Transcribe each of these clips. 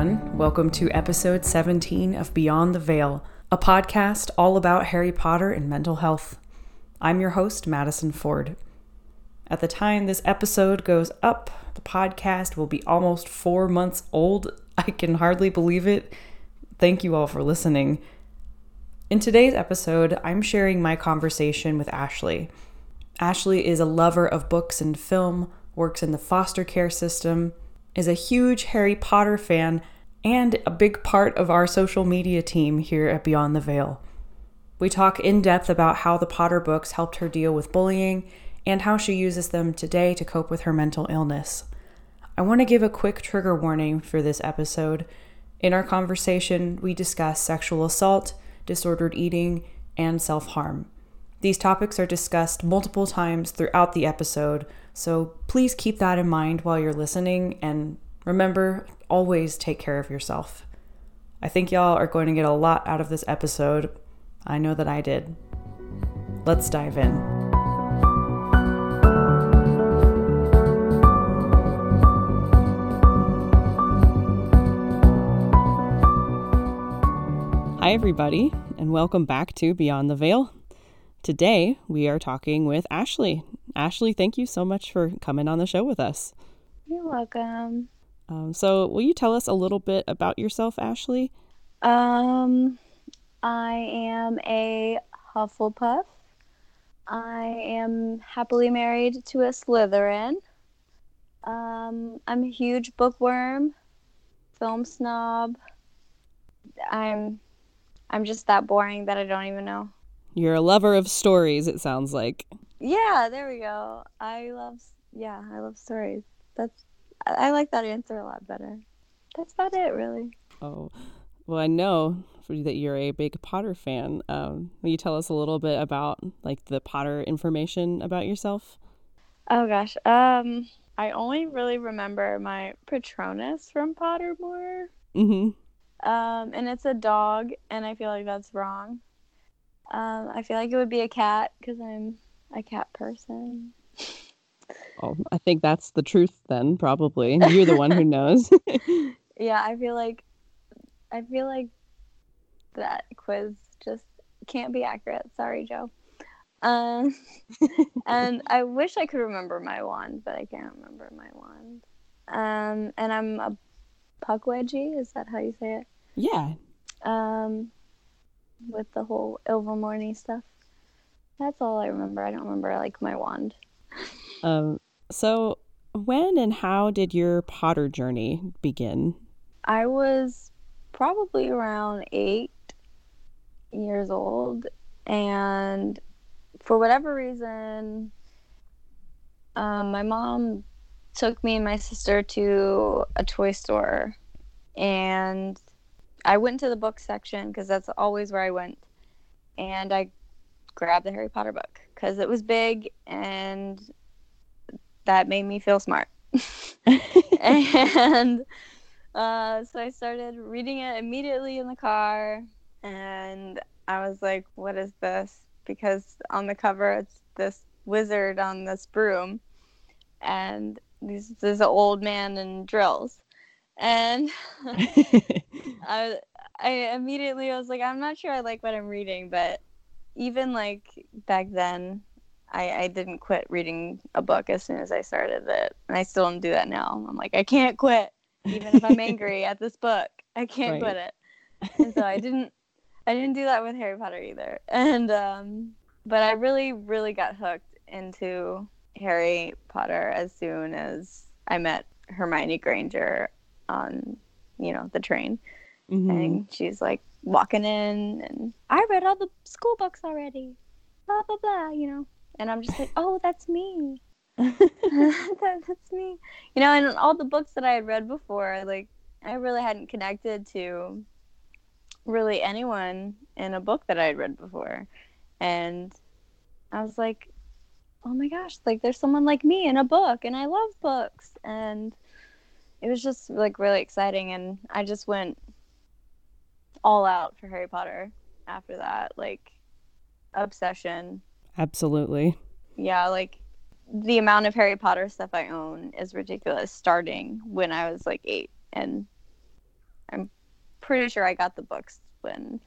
everyone. Welcome to episode 17 of Beyond the Veil, a podcast all about Harry Potter and mental health. I'm your host, Madison Ford. At the time this episode goes up, the podcast will be almost four months old. I can hardly believe it. Thank you all for listening. In today's episode, I'm sharing my conversation with Ashley. Ashley is a lover of books and film, works in the foster care system, is a huge Harry Potter fan, and a big part of our social media team here at Beyond the Veil. We talk in depth about how the Potter books helped her deal with bullying and how she uses them today to cope with her mental illness. I want to give a quick trigger warning for this episode. In our conversation, we discuss sexual assault, disordered eating, and self harm. These topics are discussed multiple times throughout the episode, so please keep that in mind while you're listening and remember always take care of yourself. I think y'all are going to get a lot out of this episode. I know that I did. Let's dive in. Hi, everybody, and welcome back to Beyond the Veil. Today, we are talking with Ashley. Ashley, thank you so much for coming on the show with us. You're welcome. Um, so, will you tell us a little bit about yourself, Ashley? Um, I am a Hufflepuff. I am happily married to a Slytherin. Um, I'm a huge bookworm, film snob. I'm, I'm just that boring that I don't even know. You're a lover of stories, it sounds like. Yeah, there we go. I love, yeah, I love stories. That's, I, I like that answer a lot better. That's about it, really. Oh, well, I know that you're a big Potter fan. Um, will you tell us a little bit about like the Potter information about yourself? Oh gosh, um, I only really remember my Patronus from Pottermore. Mm-hmm. Um, and it's a dog, and I feel like that's wrong. Um, I feel like it would be a cat because I'm a cat person. Oh, I think that's the truth then, probably. You're the one who knows. yeah, I feel like I feel like that quiz just can't be accurate. Sorry, Jo. Um, and I wish I could remember my wand, but I can't remember my wand. Um, and I'm a Pukwudgie. Is that how you say it? Yeah. Um, with the whole Ilvermorny stuff. That's all I remember. I don't remember like my wand. Um. So, when and how did your Potter journey begin? I was probably around eight years old, and for whatever reason, um, my mom took me and my sister to a toy store, and I went to the book section because that's always where I went, and I grabbed the Harry Potter book because it was big and that made me feel smart. and uh, so I started reading it immediately in the car, and I was like, "What is this?" Because on the cover, it's this wizard on this broom, and this is an old man in drills, and I I immediately was like, I'm not sure I like what I'm reading, but even like back then, I, I didn't quit reading a book as soon as I started it, and I still don't do that now. I'm like, I can't quit, even if I'm angry at this book, I can't right. quit it. And so I didn't, I didn't do that with Harry Potter either. And um, but I really, really got hooked into Harry Potter as soon as I met Hermione Granger on, you know, the train. Mm-hmm. And she's like walking in, and I read all the school books already, blah, blah, blah, you know. And I'm just like, oh, that's me. that, that's me. You know, and all the books that I had read before, like, I really hadn't connected to really anyone in a book that I had read before. And I was like, oh my gosh, like there's someone like me in a book and I love books. And it was just like really exciting. And I just went all out for Harry Potter after that. Like obsession. Absolutely. Yeah, like the amount of Harry Potter stuff I own is ridiculous starting when I was like 8 and I'm pretty sure I got the books when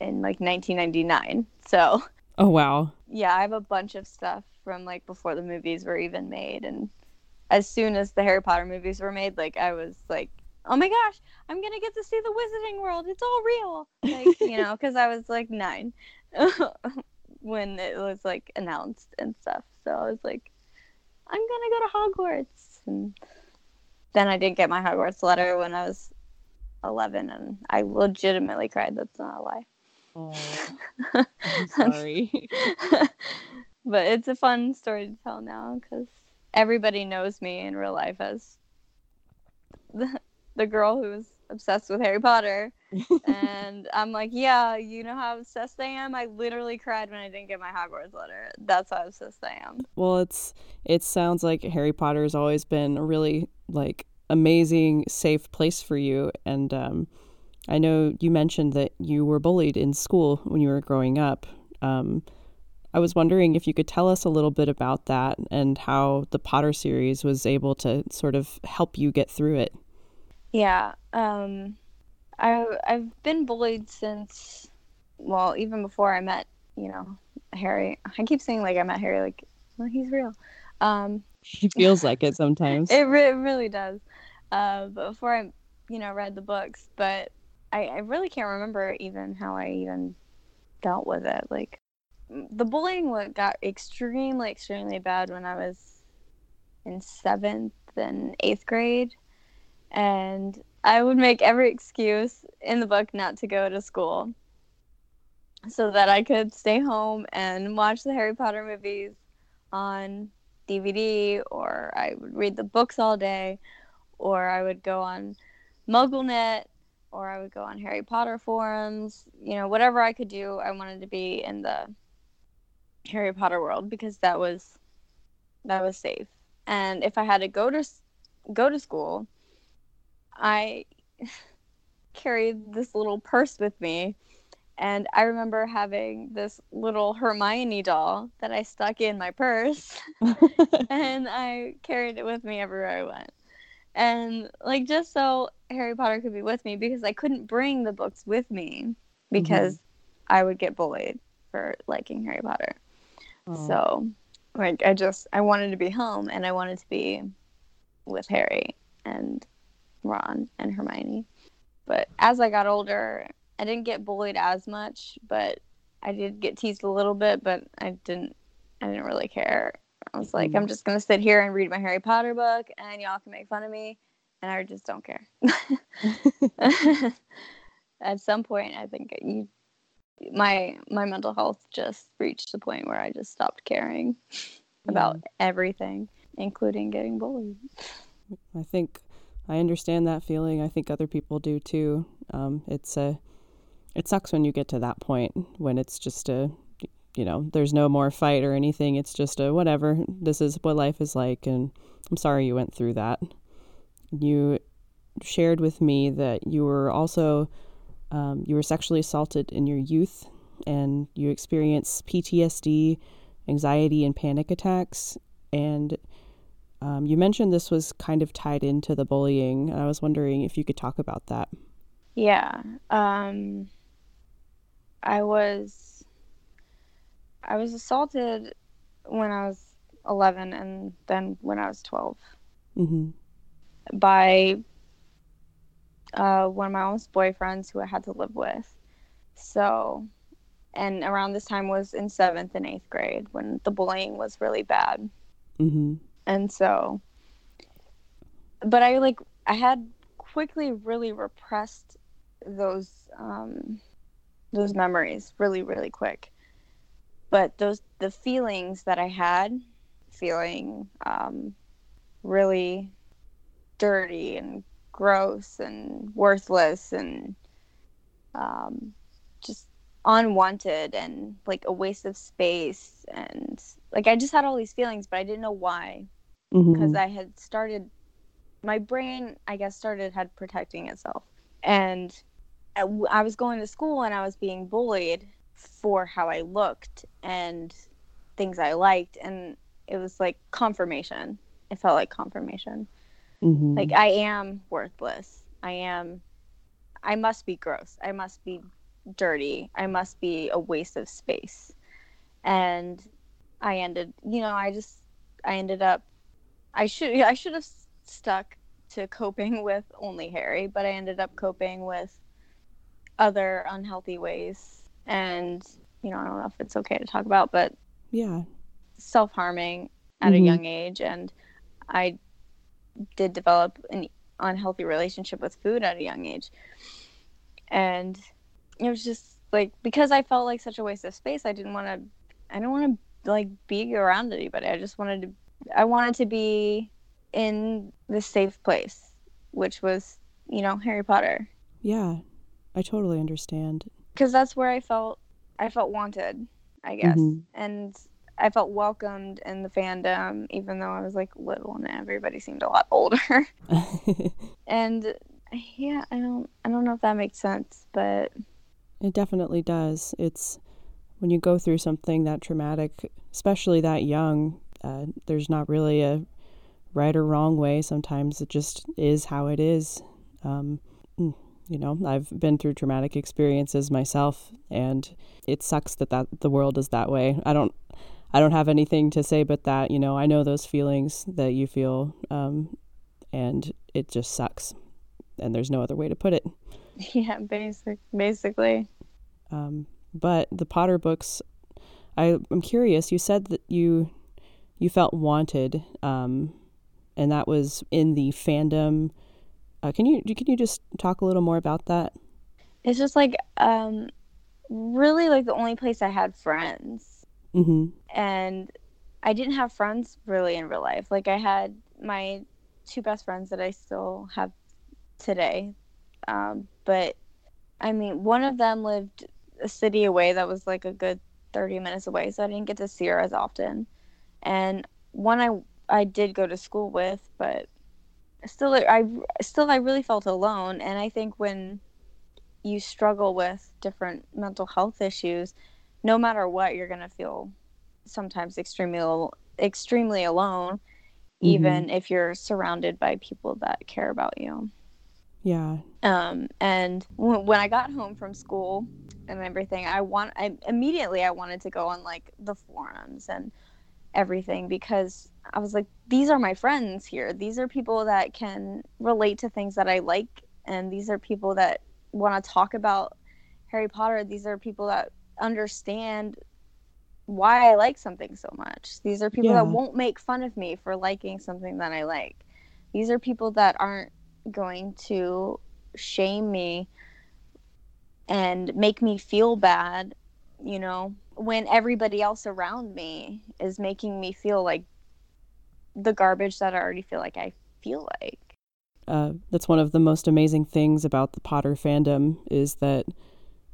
in like 1999. So, oh wow. Yeah, I have a bunch of stuff from like before the movies were even made and as soon as the Harry Potter movies were made, like I was like, "Oh my gosh, I'm to get to see the Wizarding World. It's all real." Like, you know, cuz I was like 9 when it was like announced and stuff. So I was like, "I'm to go to Hogwarts." And then I didn't get my Hogwarts letter when I was 11 and I legitimately cried. That's not a lie. Oh, I'm sorry. but it's a fun story to tell now because everybody knows me in real life as the, girl who was obsessed with Harry Potter. and I'm like, yeah, you know how obsessed I am? I literally cried when I didn't get my Hogwarts letter. That's how obsessed I am. Well, it's it sounds like Harry Potter has always been a really like amazing safe place for you and um I know you mentioned that you were bullied in school when you were growing up. Um, I was wondering if you could tell us a little bit about that and how the Potter series was able to sort of help you get through it. Yeah, um, I I've been bullied since well, even before I met you know Harry. I keep saying like I met Harry, like well he's real. Um, he feels like it sometimes. it, re- it really does. Uh, but before I you know read the books, but I, I really can't remember even how I even dealt with it. Like the bullying got extremely, extremely bad when I was in seventh and eighth grade. And I would make every excuse in the book not to go to school so that I could stay home and watch the Harry Potter movies on DVD, or I would read the books all day, or I would go on MuggleNet, or I would go on Harry Potter forums. You know, whatever I could do, I wanted to be in the Harry Potter world because that was that was safe. And if I had to go to go to school, I carried this little purse with me. And I remember having this little Hermione doll that I stuck in my purse. and I carried it with me everywhere I went. And like just so Harry Potter could be with me because I couldn't bring the books with me because mm-hmm. I would get bullied for liking Harry Potter. Oh. So, like, I just I wanted to be home and I wanted to be with Harry and Ron and Hermione. But as I got older, I didn't get bullied as much, but I did get teased a little bit, but I didn't I didn't really care. I was like, mm. I'm just gonna sit here and read my Harry Potter book and y'all can make fun of me and I just don't care. At some point I think you my my mental health just reached the point where I just stopped caring yeah. about everything, including getting bullied. I think I understand that feeling. I think other people do too. Um, it's a it sucks when you get to that point when it's just a you know there's no more fight or anything it's just a whatever this is what life is like and i'm sorry you went through that you shared with me that you were also um, you were sexually assaulted in your youth and you experienced PTSD, anxiety, and panic attacks. And um, you mentioned this was kind of tied into the bullying. And I was wondering if you could talk about that. Yeah. Um, I was I was assaulted when I was 11 and then when I was 12 mm-hmm. by uh, one of my mom's boyfriends who I had to live with. So, and around this time was in seventh and eighth grade when the bullying was really bad. Mm-hmm. And so, but I like, I had quickly really repressed those, um, those memories really, really quick. But those, the feelings that I had, feeling um, really dirty and gross and worthless and um, just unwanted and like a waste of space and like I just had all these feelings, but I didn't know why because mm-hmm. I had started my brain I guess started had protecting itself and I was going to school and I was being bullied for how I looked and things I liked and it was like confirmation. It felt like confirmation. Mm-hmm. Like I am worthless. I am I must be gross. I must be dirty. I must be a waste of space. And I ended, you know, I just I ended up I should I should have stuck to coping with only Harry, but I ended up coping with other unhealthy ways and you know, I don't know if it's okay to talk about, but yeah, self-harming at mm-hmm. a young age and I did develop an unhealthy relationship with food at a young age. And it was just like because I felt like such a waste of space, I didn't want to I didn't want to like be around anybody. I just wanted to I wanted to be in the safe place, which was, you know, Harry Potter. Yeah. I totally understand. Cuz that's where I felt I felt wanted, I guess. Mm-hmm. And I felt welcomed in the fandom, even though I was like little and everybody seemed a lot older. and yeah, I don't, I don't know if that makes sense, but it definitely does. It's when you go through something that traumatic, especially that young. Uh, there's not really a right or wrong way. Sometimes it just is how it is. Um, mm, you know, I've been through traumatic experiences myself, and it sucks that that the world is that way. I don't I don't have anything to say but that, you know, I know those feelings that you feel, um, and it just sucks. And there's no other way to put it. Yeah, basic, basically. Um, but the Potter books, I, I'm curious. You said that you you felt wanted, um, and that was in the fandom. Uh, can you can you just talk a little more about that? It's just like um, really like the only place I had friends Mm-hmm. And I didn't have friends really in real life. Like I had my two best friends that I still have today. Um, but I mean, one of them lived a city away that was like a good 30 minutes away, so I didn't get to see her as often. And one I I did go to school with, but still I still I really felt alone and I think when you struggle with different mental health issues, no matter what, you're gonna feel sometimes extremely extremely alone, mm-hmm. even if you're surrounded by people that care about you. Yeah. Um, and w- when I got home from school and everything, I want I immediately I wanted to go on like the forums and everything because I was like, these are my friends here. These are people that can relate to things that I like, and these are people that want to talk about Harry Potter. These are people that understand why I like something so much. These are people yeah. that won't make fun of me for liking something that I like. These are people that aren't going to shame me and make me feel bad, you know, when everybody else around me is making me feel like the garbage that I already feel like I feel like. Uh, that's one of the most amazing things about the Potter fandom is that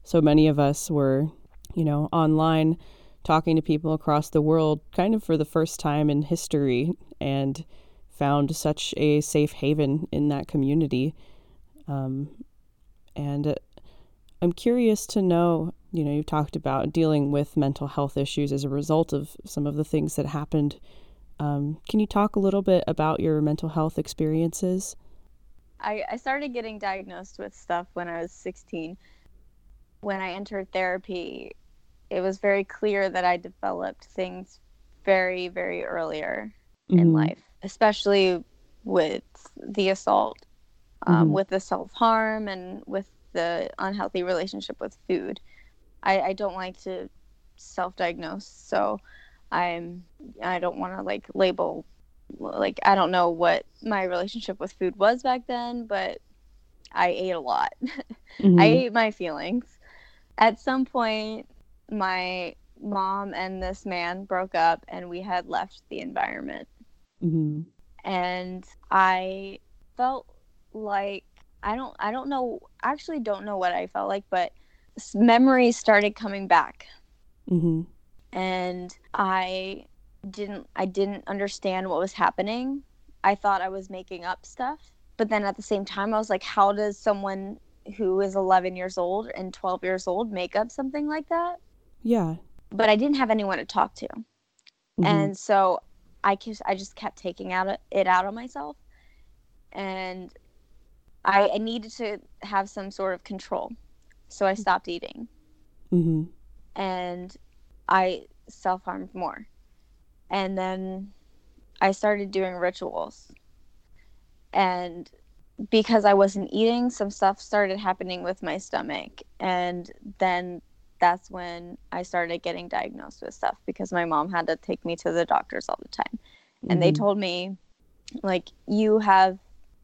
so many of us were you know, online talking to people across the world kind of for the first time in history and found such a safe haven in that community. Um, and I'm curious to know, you know, you've talked about dealing with mental health issues as a result of some of the things that happened. Um, can you talk a little bit about your mental health experiences? I, I started getting diagnosed with stuff when I was 16. When I entered therapy, it was very clear that I developed things very, very earlier mm-hmm. in life, especially with the assault, um, mm-hmm. with the self harm, and with the unhealthy relationship with food. I, I don't like to self diagnose, so I'm I don't want to like label like I don't know what my relationship with food was back then, but I ate a lot. Mm-hmm. I ate my feelings. At some point, my mom and this man broke up and we had left the environment. Mm-hmm. And I felt like I don't I don't know actually don't know what I felt like, but memories started coming back. Mm-hmm. And I didn't I didn't understand what was happening. I thought I was making up stuff, but then at the same time I was like how does someone who is 11 years old and 12 years old make up something like that? Yeah. But I didn't have anyone to talk to. Mm-hmm. And so I just, I just kept taking out it out on myself. And I, I needed to have some sort of control. So I stopped eating Mm-hmm. and I self harmed more. And then I started doing rituals. And because I wasn't eating, some stuff started happening with my stomach. And then that's when I started getting diagnosed with stuff because my mom had to take me to the doctors all the time. And they Mhm. told me, like, you have,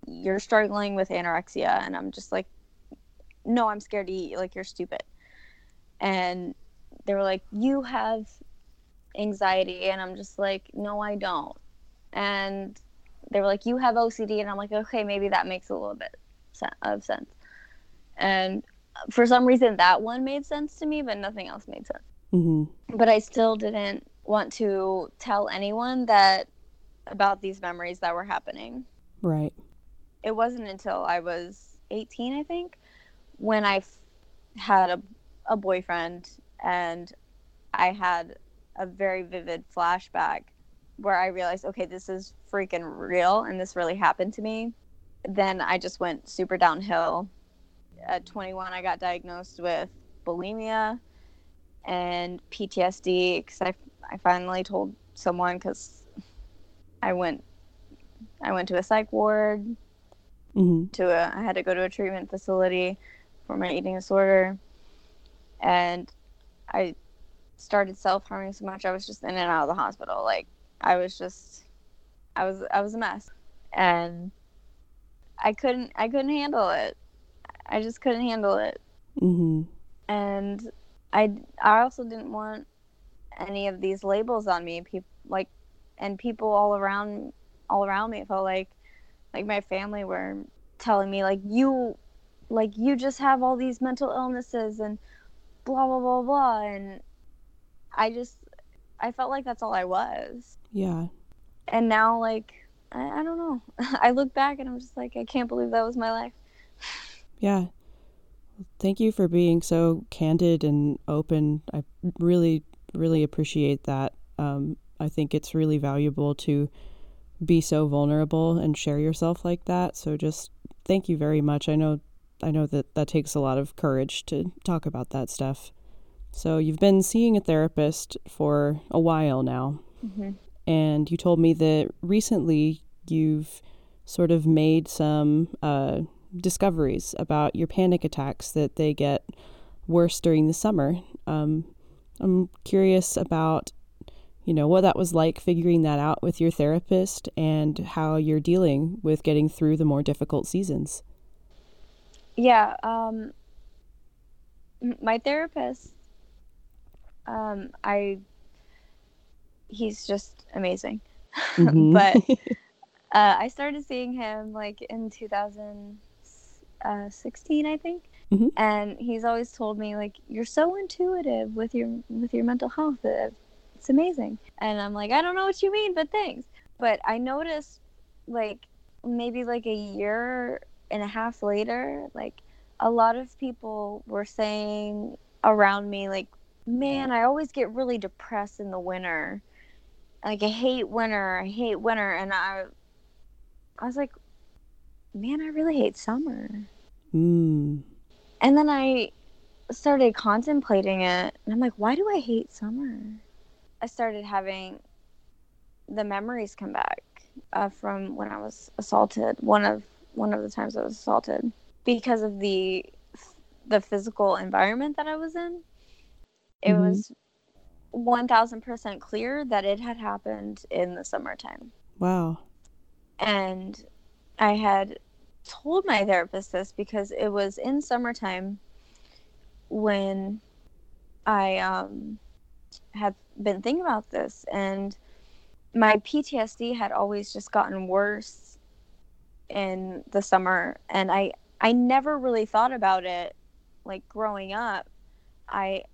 you're struggling with anorexia. And I'm just like, no, I'm scared to eat. Like, you're stupid. And they were like, you have anxiety. And I'm just like, no, I don't. And they were like, you have OCD. And I'm like, okay, maybe that makes a little bit of sense. And for some reason, that one made sense to me, but nothing else made sense. Mm-hmm. But I still didn't want to tell anyone that about these memories that were happening. Right. It wasn't until I was 18, I think, when I f- had a, a boyfriend and I had a very vivid flashback where I realized, okay, this is freaking real and this really happened to me. Then I just went super downhill. At 21, I got diagnosed with bulimia and PTSD because I, I finally told someone because I went I went to a psych ward Mm-hmm. to a I had to go to a treatment facility for my eating disorder. And I started self-harming so much I was just in and out of the hospital. Like I was just I was I was a mess. And I couldn't I couldn't handle it. I just couldn't handle it. Mm-hmm. and I I also didn't want any of these labels on me. People like and people all around all around me felt like like my family were telling me like you like you just have all these mental illnesses and blah blah blah blah and I just I felt like that's all I was Yeah. and now like I, I don't know I look back and I'm just like I can't believe that was my life Yeah. Thank you for being so candid and open. I really, really appreciate that. Um, I think it's really valuable to be so vulnerable and share yourself like that. So just thank you very much. I know, I know that that takes a lot of courage to talk about that stuff. So you've been seeing a therapist for a while now, mm-hmm. and you told me that recently you've sort of made some uh, discoveries about your panic attacks that they get worse during the summer. Um, I'm curious about, you know, what that was like figuring that out with your therapist and how you're dealing with getting through the more difficult seasons. Yeah, um, my therapist, um, I, he's just amazing. Mhm. but uh, I started seeing him like in 2016, I think, Mhm. and he's always told me like you're so intuitive with your with your mental health. It's amazing, and I'm like I don't know what you mean, but thanks. But I noticed like maybe like a year and a half later, like a lot of people were saying around me like man i always get really depressed in the winter. Like i hate winter i hate winter. And i i was like man i really hate summer. Mm. and then i started contemplating it and i'm like why do i hate summer? I started having the memories come back uh, from when i was assaulted one of one of the times i was assaulted because of the the physical environment that i was in it Mhm. was 1000% clear that it had happened in the summertime Wow. and i had told my therapist this because it was in summertime when i um had been thinking about this and my ptsd had always just gotten worse in the summer and i i never really thought about it like growing up. I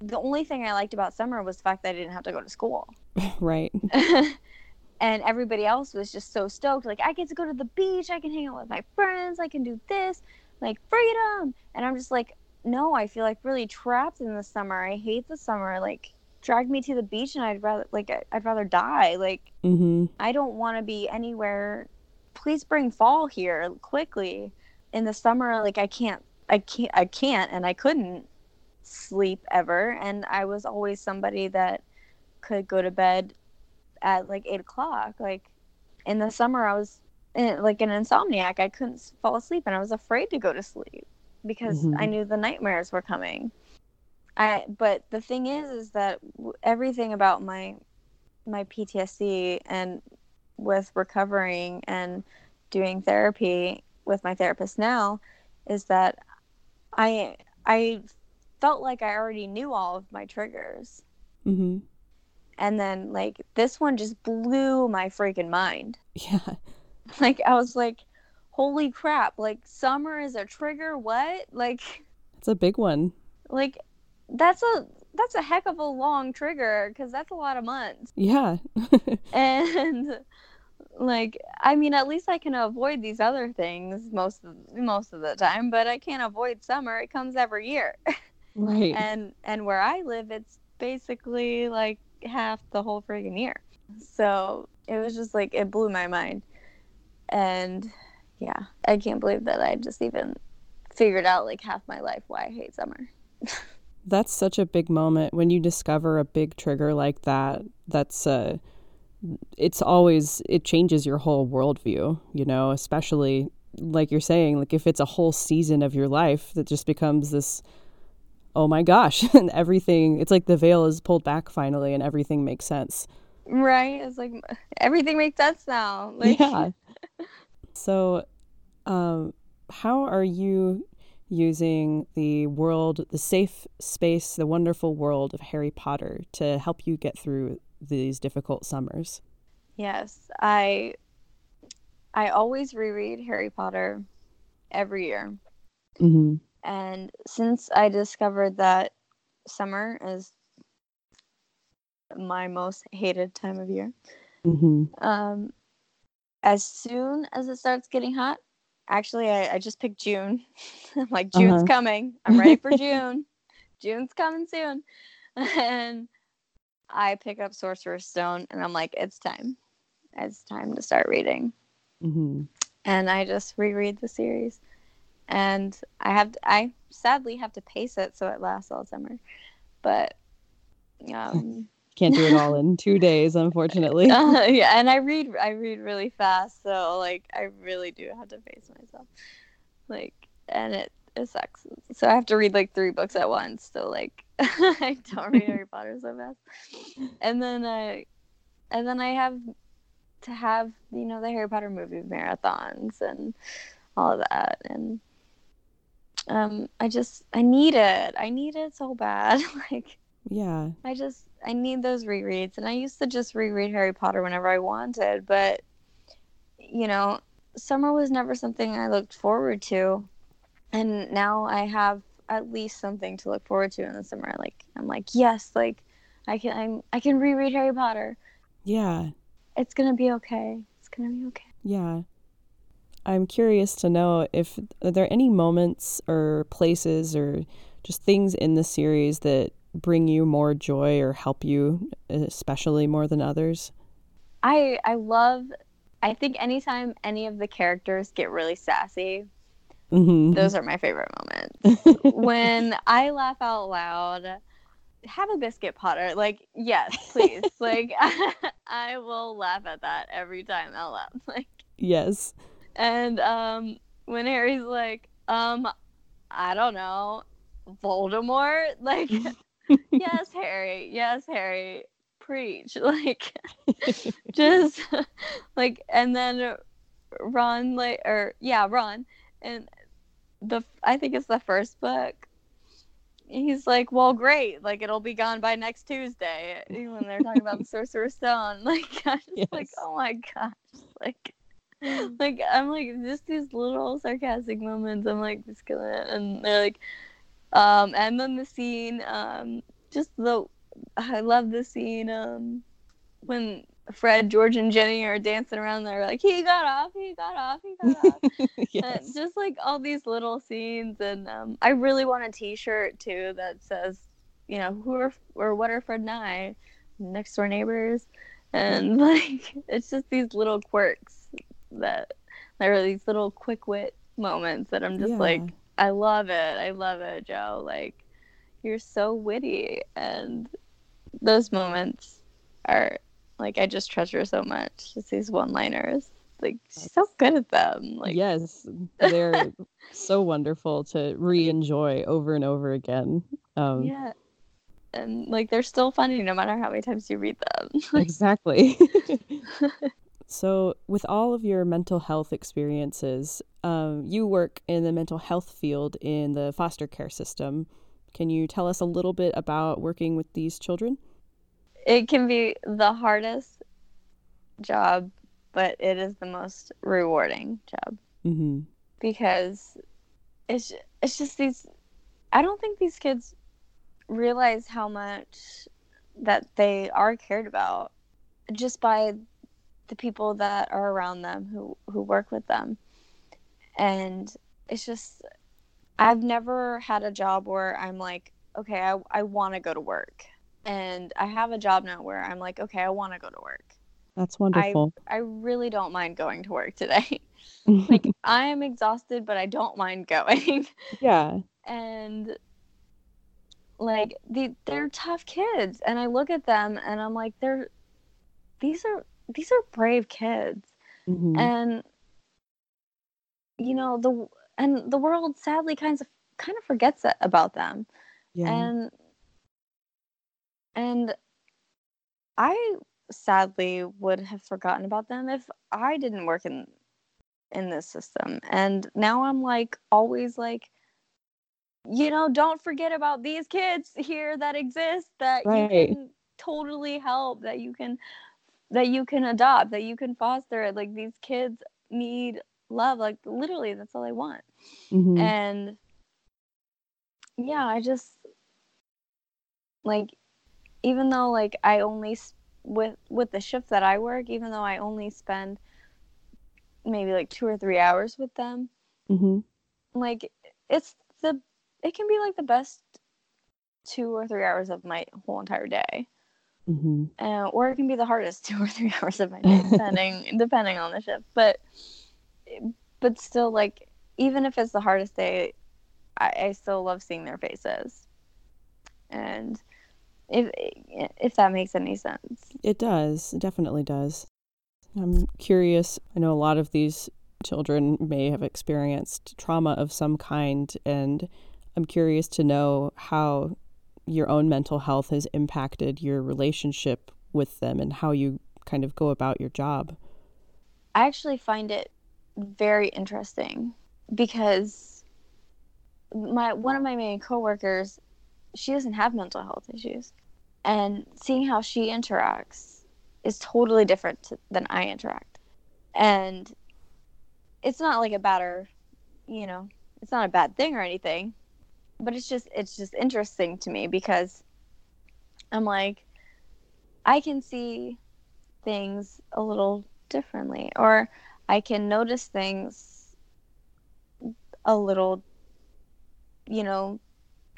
the only thing i liked about summer was the fact that i didn't have to go to school. Right. and everybody else was just so stoked like i get to go to the beach i can hang out with my friends i can do this like freedom. And i'm just like no i feel like really trapped in the summer. I hate the summer like drag me to the beach and i'd rather like i'd rather die. Like Mm-hmm. i don't want to be anywhere please bring fall here quickly. In the summer, like I can't, I can't, I can't, and I couldn't sleep ever. And I was always somebody that could go to bed at like eight o'clock. Like in the summer, I was in, like an insomniac. I couldn't fall asleep, and I was afraid to go to sleep because mm-hmm. I knew the nightmares were coming. I but the thing is, is that everything about my my PTSD and with recovering and doing therapy with my therapist now is that I I felt like I already knew all of my triggers. Mm-hmm. And then like this one just blew my freaking mind. Yeah. Like I was like, holy crap! Like summer is a trigger. What? Like it's a big one. Like that's a that's a heck of a long trigger because that's a lot of months. Yeah. and like I mean, at least I can avoid these other things most of, most of the time, but I can't avoid summer. It comes every year. Right. and and where I live, it's basically like half the whole friggin' year. So it was just like it blew my mind, and yeah, I can't believe that I just even figured out like half my life why I hate summer. that's such a big moment when you discover a big trigger like that. That's uh it's always it changes your whole worldview, you know, especially like you're saying, like if it's a whole season of your life that just becomes this oh my gosh, and everything, it's like the veil is pulled back finally and everything makes sense. Right. It's like everything makes sense now. Like... Yeah. so, um, how are you using the world, the safe space, the wonderful world of Harry Potter to help you get through these difficult summers? Yes, I I always reread Harry Potter every year. Mm-hmm. And since I discovered that summer is my most hated time of year, mm-hmm. um, as soon as it starts getting hot, actually, I, I just picked June. I'm like, June's uh-huh. coming. I'm ready for June. June's coming soon. And I pick up Sorcerer's Stone and I'm like, it's time. It's time to start reading. Mm-hmm. And I just reread the series and I have to, I sadly have to pace it so it lasts all summer. But um, can't do it all in two days, unfortunately. Uh, yeah, and I read I read really fast, so like I really do have to pace myself. Like, and it it sucks. So I have to read like three books at once. So like I don't read Harry Potter so fast. And then I, and then I have to have you know the Harry Potter movie marathons and all of that. And um i just i need it. I need it so bad. Like yeah. I just i need those rereads. And i used to just reread harry potter whenever i wanted but you know summer was never something i looked forward to. And now i have at least something to look forward to in the summer. Like i'm like yes like i can I'm, i can reread harry potter. Yeah. It's gonna be okay. It's gonna be okay. Yeah. I'm curious to know if are there any moments or places or just things in the series that bring you more joy or help you especially more than others? I I love I think anytime any of the characters get really sassy, mm-hmm. those are my favorite moments. when I laugh out loud, have a biscuit potter. Like, yes, please. like I, I will laugh at that every time out loud. Like Yes. And um, when Harry's like, um, I don't know, Voldemort, like, yes, Harry, yes, Harry, preach, like, just like, and then Ron, like, or yeah, Ron, and the I think it's the first book. He's like, well, great, like it'll be gone by next Tuesday. When they're talking about the Sorcerer's Stone, like, I just yes. like, oh my gosh, like like I'm like just these little sarcastic moments. I'm like just killing it, and they're like, um, and then the scene, um, just the I love the scene, um, when Fred, George, and Ginny are dancing around. They're like, he got off, he got off, he got off. yes. And just like all these little scenes, and um, I really want a T-shirt too that says, you know, who are or what are Fred and I, next door neighbors, and like it's just these little quirks that there are these little quick wit moments that I'm just Yeah. like, I love it. I love it, Jo. Like, you're so witty. And those moments are like, I just treasure so much. Just these one liners. Like, she's so good at them. Like, yes, they're so wonderful to re-enjoy over and over again. Um, yeah. And like, they're still funny no matter how many times you read them. Exactly. so, with all of your mental health experiences, um, you work in the mental health field in the foster care system. Can you tell us a little bit about working with these children? It can be the hardest job, but it is the most rewarding job. Mm-hmm. because it's it's just these I don't think these kids realize how much that they are cared about just by the people that are around them who who work with them. And it's just I've never had a job where I'm like, okay, I I want to go to work. And I have a job now where I'm like, okay, I want to go to work. That's wonderful. I really don't mind going to work today. like I am exhausted, but I don't mind going. yeah. and like the they're tough kids, and I look at them and I'm like, they're these are these are brave kids, Mhm. and you know the and the world sadly kind of kind of forgets about them, yeah. and and I sadly would have forgotten about them if I didn't work in in this system. And now I'm like always like you know, don't forget about these kids here that exist that Right. you can totally help, that you can that you can adopt, that you can foster. Like these kids need love. Like literally that's all they want Mhm. and yeah i just like even though like i only with with the shift that i work even though i only spend maybe like two or three hours with them Mhm. like it's the it can be like the best two or three hours of my whole entire day Mhm. uh, or it can be the hardest two or three hours of my day depending depending on the shift but but still like even if it's the hardest day I, I still love seeing their faces and if if that makes any sense It does. It definitely does. I'm curious. I know a lot of these children may have experienced trauma of some kind, and I'm curious to know how your own mental health has impacted your relationship with them and how you kind of go about your job. I actually find it very interesting because my one of my main coworkers, she doesn't have mental health issues, and seeing how she interacts is totally different to, than I interact, and it's not like a bad or, you know, it's not a bad thing or anything, but it's just it's just interesting to me because I'm like, I can see things a little differently or I can notice things a little, you know,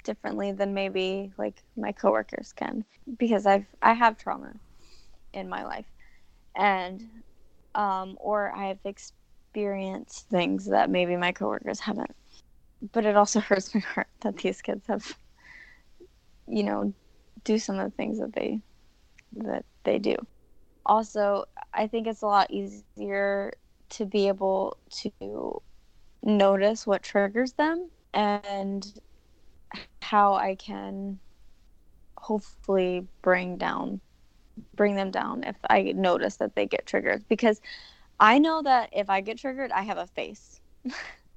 differently than maybe like my coworkers can because I've I have trauma in my life, and um, or I've experienced things that maybe my coworkers haven't. But it also hurts my heart that these kids have, you know, do some of the things that they that they do. Also, I think it's a lot easier to be able to notice what triggers them and how I can hopefully bring down bring them down if I notice that they get triggered because I know that if I get triggered I have a face.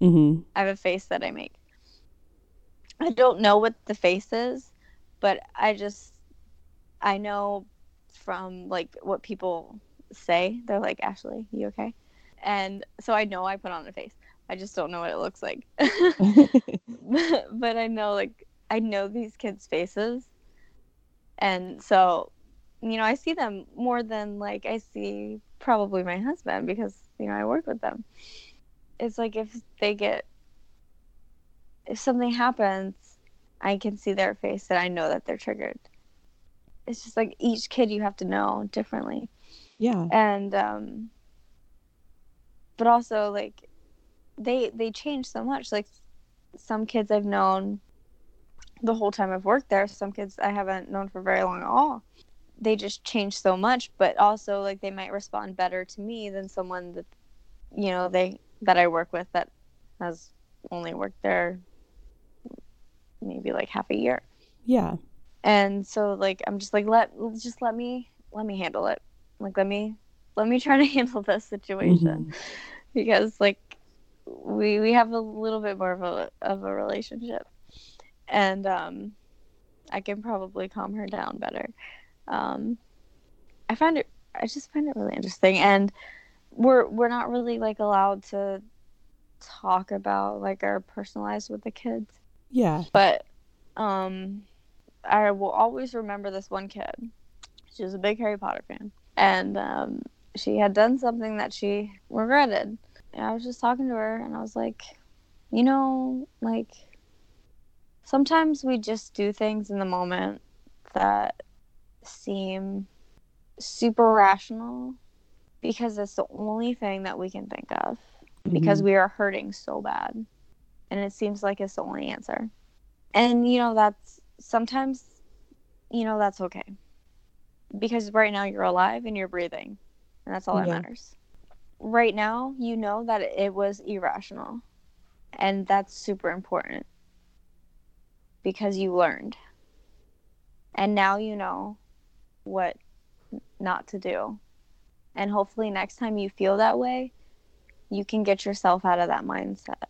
Mm-hmm. I have a face that I make. I don't know what the face is, but I just I know from like what people say. They're like, "Ashley, you okay?" And so I know I put on a face. I just don't know what it looks like. but I know like I know these kids' faces. And so, you know, I see them more than like I see probably my husband because, you know, I work with them. It's like if they get if something happens, I can see their face and I know that they're triggered. It's just like each kid you have to know differently yeah. and um but also like they they change so much. Like some kids i've known the whole time i've worked there some kids i haven't known for very long at all they just change so much. But also like they might respond better to me than someone that you know they that i work with that has only worked there maybe like half a year. Yeah. and so like i'm just like let just let me let me handle it. Like let me let me try to handle this situation. Mhm. because like we we have a little bit more of a of a relationship. And um i can probably calm her down better. Um i find it i just find it really interesting. And we're we're not really like allowed to talk about like our personal lives with the kids. Yeah. but um i will always remember this one kid. She was a big harry potter fan. And um she had done something that she regretted i was just talking to her and i was like you know like sometimes we just do things in the moment that seem super rational because it's the only thing that we can think of because Mhm. we are hurting so bad and it seems like it's the only answer. And you know that's sometimes you know that's okay because right now you're alive and you're breathing and that's all that matters right now you know that it was irrational. And that's super important. Because you learned. And now you know what not to do. And hopefully next time you feel that way you can get yourself out of that mindset.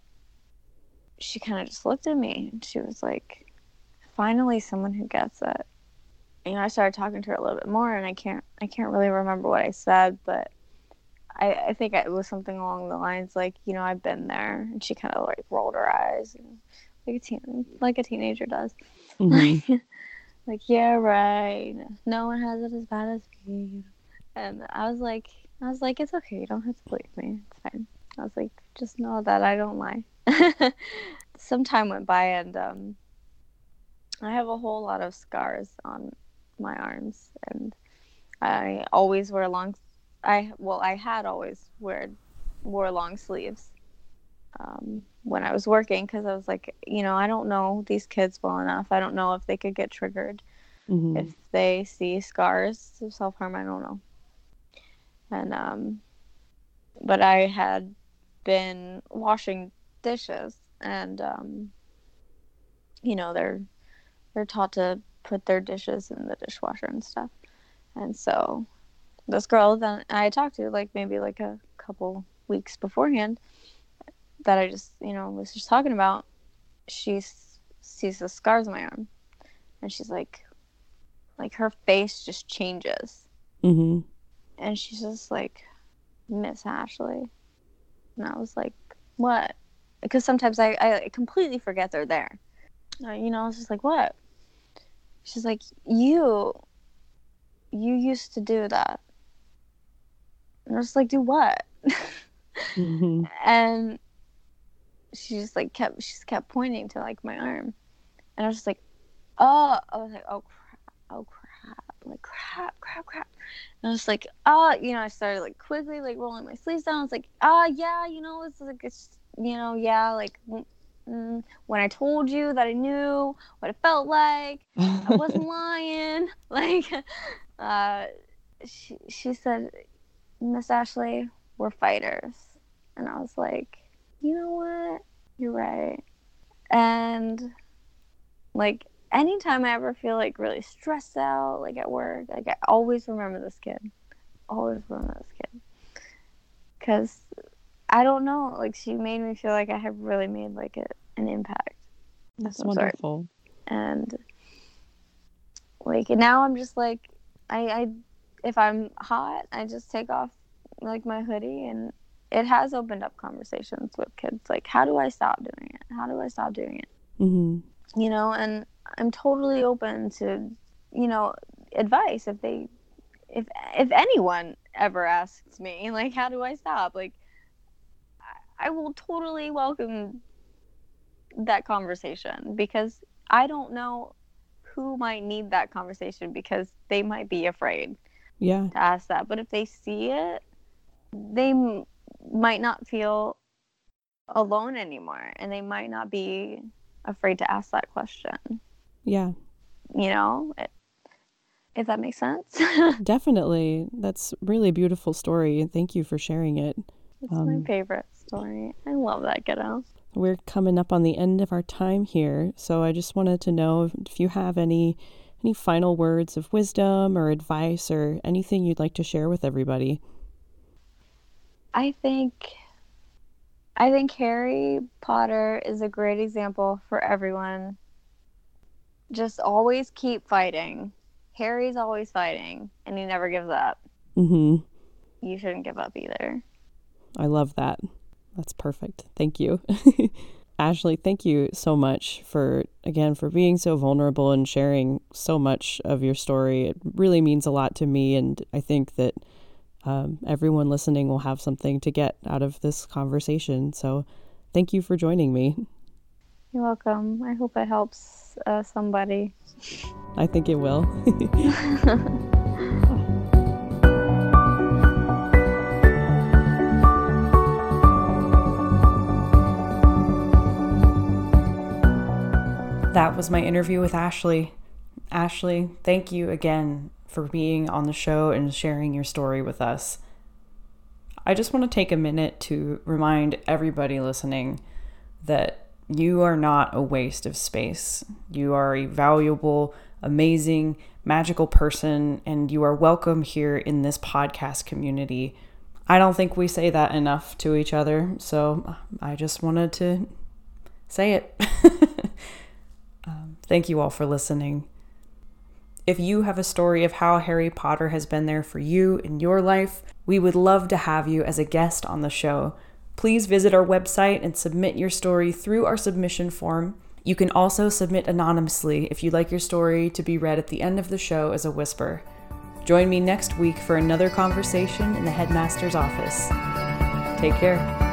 She kind of just looked at me and she was like finally someone who gets it. You know i started talking to her a little bit more and i can't i can't really remember what i said but i i think it was something along the lines like you know i've been there and she kind of like rolled her eyes and, like a teen like a teenager does. Mhm. like yeah right. No one has it as bad as me. And i was like i was like it's okay. You don't have to believe me. It's fine. I was like just know that i don't lie. Some time went by and um i have a whole lot of scars on my arms and i always wear long i well i had always wear wore long sleeves um, when I was working because I was like, you know, I don't know these kids well enough. I don't know if they could get triggered Mhm. if they see scars of self harm. I don't know. And um, but I had been washing dishes, and um, you know, they're they're taught to put their dishes in the dishwasher and stuff. And so this girl that I talked to, like maybe like a couple weeks beforehand, that I just, you know, was just talking about, she s- sees the scars on my arm. And she's like, like her face just changes. Mhm. And she's just like, Miss Ashley. And I was like, what? Because sometimes I, I completely forget they're there. You know, I was just like, what? She's like, you, you used to do that. And I was like, do what? Mhm. and she just like kept she just kept pointing to like my arm and i was just like oh i was like oh crap oh crap like crap crap crap and i was like oh you know i started like quickly like rolling my sleeves down i was like ah yeah you know it's like it's you know yeah like mm, when i told you that i knew what it felt like I wasn't lying. Like, uh, she, she said, Miss Ashley, we're fighters. And I was like, you know what? You're right. And, like, anytime I ever feel like really stressed out, like at work, like, I always remember this kid. Always remember this kid. Because I don't know, like, she made me feel like I have really made, like, a, an impact. That's I'm sorry wonderful. and like now i'm just like I, I if i'm hot i just take off like my hoodie and it has opened up conversations with kids like how do i stop doing it? How do i stop doing it? Mhm. you know and i'm totally open to you know advice if they if if anyone ever asks me like how do i stop? Like i, I will totally welcome that conversation because i don't know who might need that conversation because they might be afraid Yeah. to ask that but if they see it they m- might not feel alone anymore and they might not be afraid to ask that question. Yeah. You know, if that makes sense. Definitely. That's really a beautiful story. And thank you for sharing it. It's um, my favorite story. I love that kiddo. We're coming up on the end of our time here. So I just wanted to know if you have any any final words of wisdom or advice or anything you'd like to share with everybody. I think I think Harry Potter is a great example for everyone. Just always keep fighting Harry's always fighting and he never gives up. Mhm. You shouldn't give up either. I love that. That's perfect. Thank you. Ashley, thank you so much for again for being so vulnerable and sharing so much of your story. It really means a lot to me and I think that um, everyone listening will have something to get out of this conversation. So, thank you for joining me. You're welcome. I hope it helps uh, somebody. I think it will. that was my interview with Ashley. Ashley, thank you again for being on the show and sharing your story with us. I just want to take a minute to remind everybody listening that you are not a waste of space. You are a valuable, amazing, magical person, and you are welcome here in this podcast community. I don't think we say that enough to each other, so I just wanted to say it. um, thank you all for listening. If you have a story of how Harry Potter has been there for you in your life, we would love to have you as a guest on the show. Please visit our website and submit your story through our submission form. You can also submit anonymously if you'd like your story to be read at the end of the show as a whisper. Join me next week for another conversation in the headmaster's office. Take care.